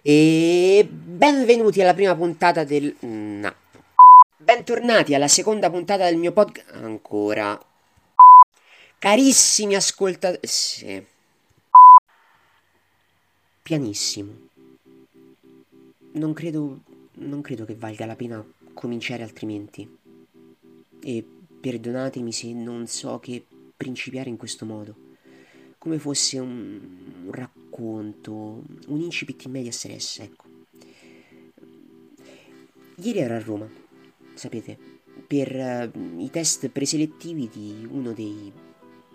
E benvenuti alla prima puntata del... No. Bentornati alla seconda puntata del mio podcast... Ancora. Carissimi ascoltatori... Sì. Pianissimo. Non credo... Non credo che valga la pena cominciare altrimenti. E perdonatemi se non so che principiare in questo modo come fosse un, un racconto, un incipit in media stress, ecco. Ieri ero a Roma, sapete, per uh, i test preselettivi di uno dei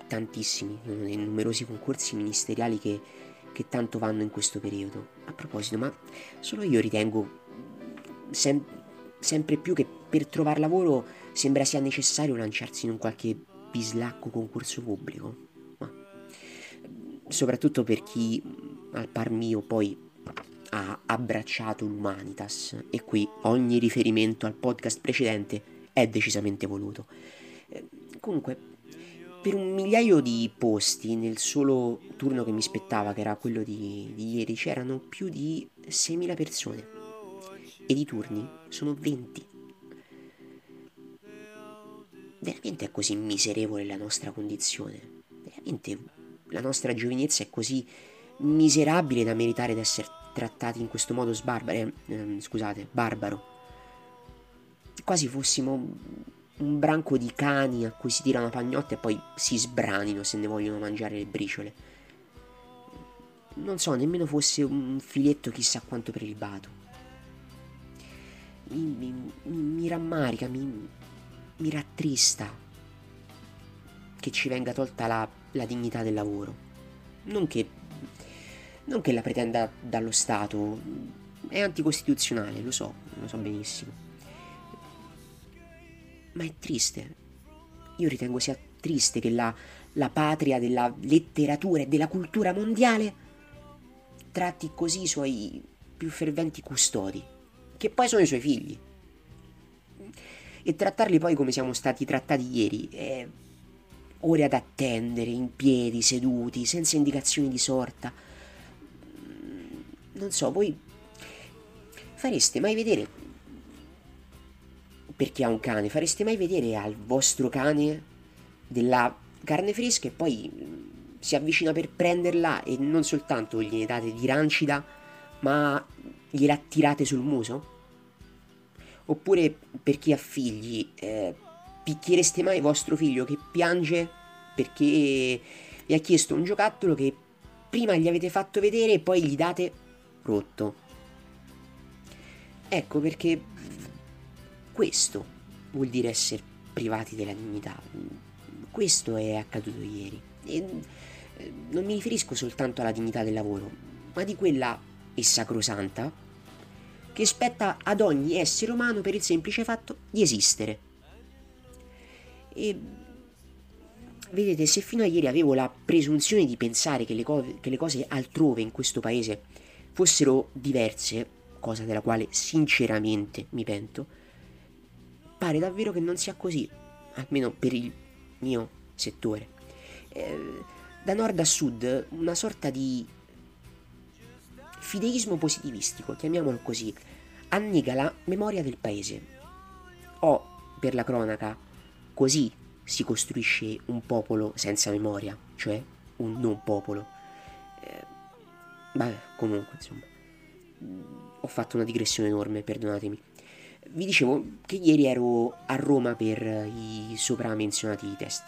tantissimi, uno dei numerosi concorsi ministeriali che, che tanto vanno in questo periodo. A proposito, ma solo io ritengo sem- sempre più che per trovare lavoro sembra sia necessario lanciarsi in un qualche bislacco concorso pubblico soprattutto per chi al par mio poi ha abbracciato l'Humanitas e qui ogni riferimento al podcast precedente è decisamente voluto. Eh, comunque, per un migliaio di posti nel solo turno che mi spettava, che era quello di, di ieri, c'erano più di 6.000 persone e di turni sono 20. Veramente è così miserevole la nostra condizione? Veramente la nostra giovinezza è così miserabile da meritare di essere trattati in questo modo sbarbaro, eh, scusate, barbaro. Quasi fossimo un branco di cani a cui si tirano pagnotte e poi si sbranino se ne vogliono mangiare le briciole. Non so, nemmeno fosse un filetto chissà quanto prelibato. Mi, mi, mi rammarica, mi, mi rattrista che ci venga tolta la la dignità del lavoro. Non che, non che la pretenda dallo Stato, è anticostituzionale, lo so, lo so benissimo. Ma è triste. Io ritengo sia triste che la, la patria della letteratura e della cultura mondiale tratti così i suoi più ferventi custodi, che poi sono i suoi figli. E trattarli poi come siamo stati trattati ieri è ore ad attendere, in piedi, seduti, senza indicazioni di sorta. Mm, non so, voi fareste mai vedere, per chi ha un cane, fareste mai vedere al vostro cane della carne fresca e poi mm, si avvicina per prenderla e non soltanto gliene date di rancida, ma gliela tirate sul muso? Oppure per chi ha figli, eh, picchiereste mai vostro figlio che piange perché vi ha chiesto un giocattolo che prima gli avete fatto vedere e poi gli date rotto. Ecco perché questo vuol dire essere privati della dignità. Questo è accaduto ieri. E eh, non mi riferisco soltanto alla dignità del lavoro, ma di quella e sacrosanta che spetta ad ogni essere umano per il semplice fatto di esistere. E vedete, se fino a ieri avevo la presunzione di pensare che le, co- che le cose altrove in questo paese fossero diverse, cosa della quale sinceramente mi pento, pare davvero che non sia così, almeno per il mio settore. Eh, da nord a sud una sorta di fideismo positivistico, chiamiamolo così, annega la memoria del paese. Ho, per la cronaca, così si costruisce un popolo senza memoria, cioè un non popolo. Eh, vabbè, comunque, insomma, ho fatto una digressione enorme, perdonatemi. Vi dicevo che ieri ero a Roma per i sopra menzionati test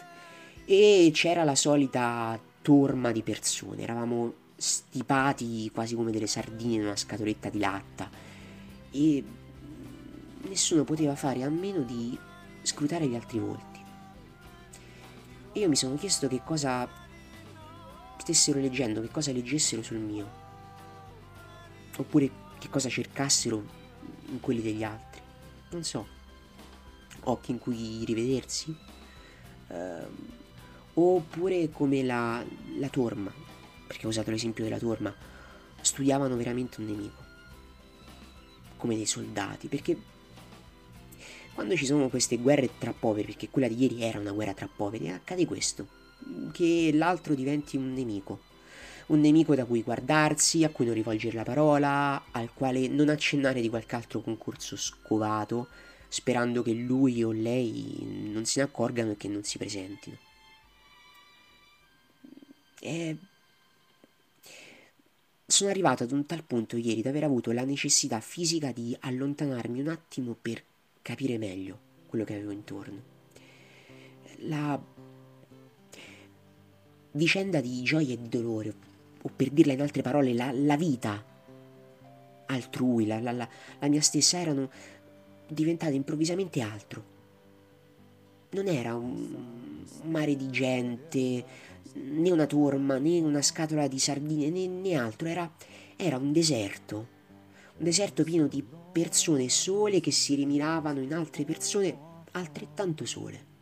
e c'era la solita torma di persone, eravamo stipati quasi come delle sardine in una scatoletta di latta e nessuno poteva fare a meno di scrutare gli altri volti. E io mi sono chiesto che cosa stessero leggendo, che cosa leggessero sul mio. Oppure che cosa cercassero in quelli degli altri. Non so. Occhi in cui rivedersi. Uh, oppure come la, la torma, perché ho usato l'esempio della torma, studiavano veramente un nemico. Come dei soldati, perché quando ci sono queste guerre tra poveri, perché quella di ieri era una guerra tra poveri, accade questo, che l'altro diventi un nemico. un nemico da cui guardarsi, a cui non rivolgere la parola, al quale non accennare di qualche altro concorso scovato, sperando che lui o lei non se ne accorgano e che non si presentino. E... Sono arrivato ad un tal punto ieri da aver avuto la necessità fisica di allontanarmi un attimo per capire meglio quello che avevo intorno. La vicenda di gioia e di dolore, o per dirla in altre parole, la, la vita altrui, la, la, la mia stessa, erano diventate improvvisamente altro. Non era un mare di gente, né una torma, né una scatola di sardine, né, né altro, era, era un deserto, un deserto pieno di persone sole che si rimiravano in altre persone altrettanto sole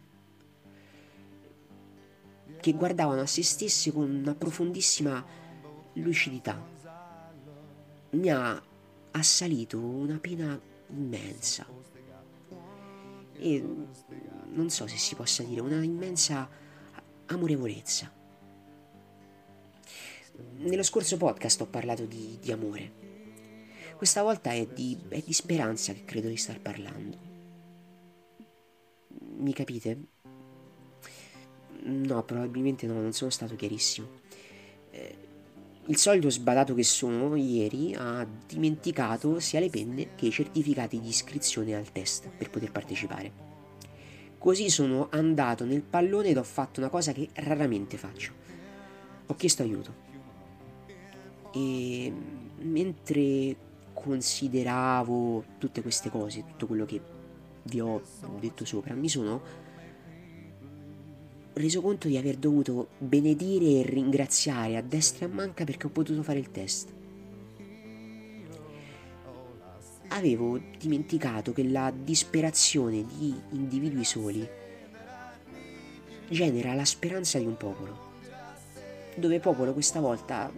che guardavano a se stesse con una profondissima lucidità. Mi ha assalito una pena immensa e non so se si possa dire una immensa amorevolezza. Nello scorso podcast ho parlato di, di amore. Questa volta è di, è di speranza che credo di star parlando. Mi capite? No, probabilmente no, non sono stato chiarissimo. Eh, il solito sbadato che sono, ieri, ha dimenticato sia le penne che i certificati di iscrizione al test per poter partecipare. Così sono andato nel pallone ed ho fatto una cosa che raramente faccio. Ho chiesto aiuto. E mentre consideravo tutte queste cose, tutto quello che vi ho detto sopra, mi sono reso conto di aver dovuto benedire e ringraziare a destra e a manca perché ho potuto fare il test. Avevo dimenticato che la disperazione di individui soli genera la speranza di un popolo, dove popolo questa volta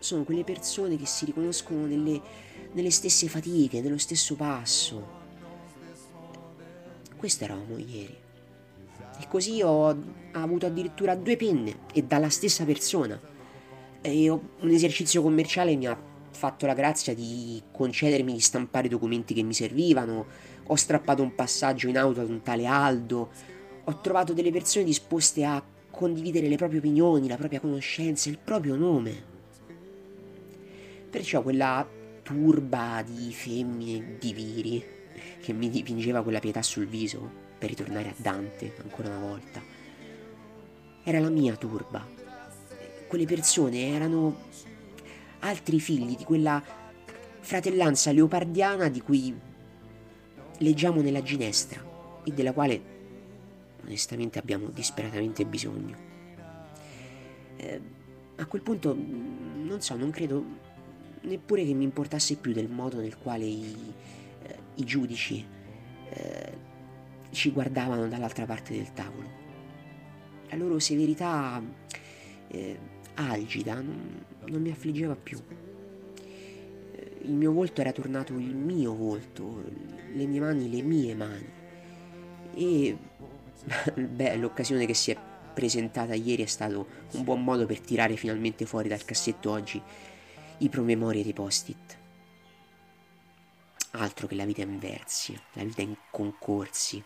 sono quelle persone che si riconoscono nelle, nelle stesse fatiche, nello stesso passo. Questo eravamo ieri. E così ho avuto addirittura due penne e dalla stessa persona. E un esercizio commerciale mi ha fatto la grazia di concedermi di stampare i documenti che mi servivano. Ho strappato un passaggio in auto ad un tale Aldo. Ho trovato delle persone disposte a condividere le proprie opinioni, la propria conoscenza, il proprio nome. Perciò quella turba di femmine di viri che mi dipingeva quella pietà sul viso per ritornare a Dante ancora una volta. Era la mia turba. Quelle persone erano altri figli di quella fratellanza leopardiana di cui leggiamo nella ginestra e della quale onestamente abbiamo disperatamente bisogno. Eh, a quel punto, non so, non credo neppure che mi importasse più del modo nel quale i, eh, i giudici eh, ci guardavano dall'altra parte del tavolo. La loro severità eh, algida non, non, mi affliggeva più. Eh, il mio volto era tornato il mio volto, le mie mani le mie mani. E beh, l'occasione che si è presentata ieri è stato un buon modo per tirare finalmente fuori dal cassetto oggi i promemoria dei post-it. Altro che la vita in versi, la vita in concorsi,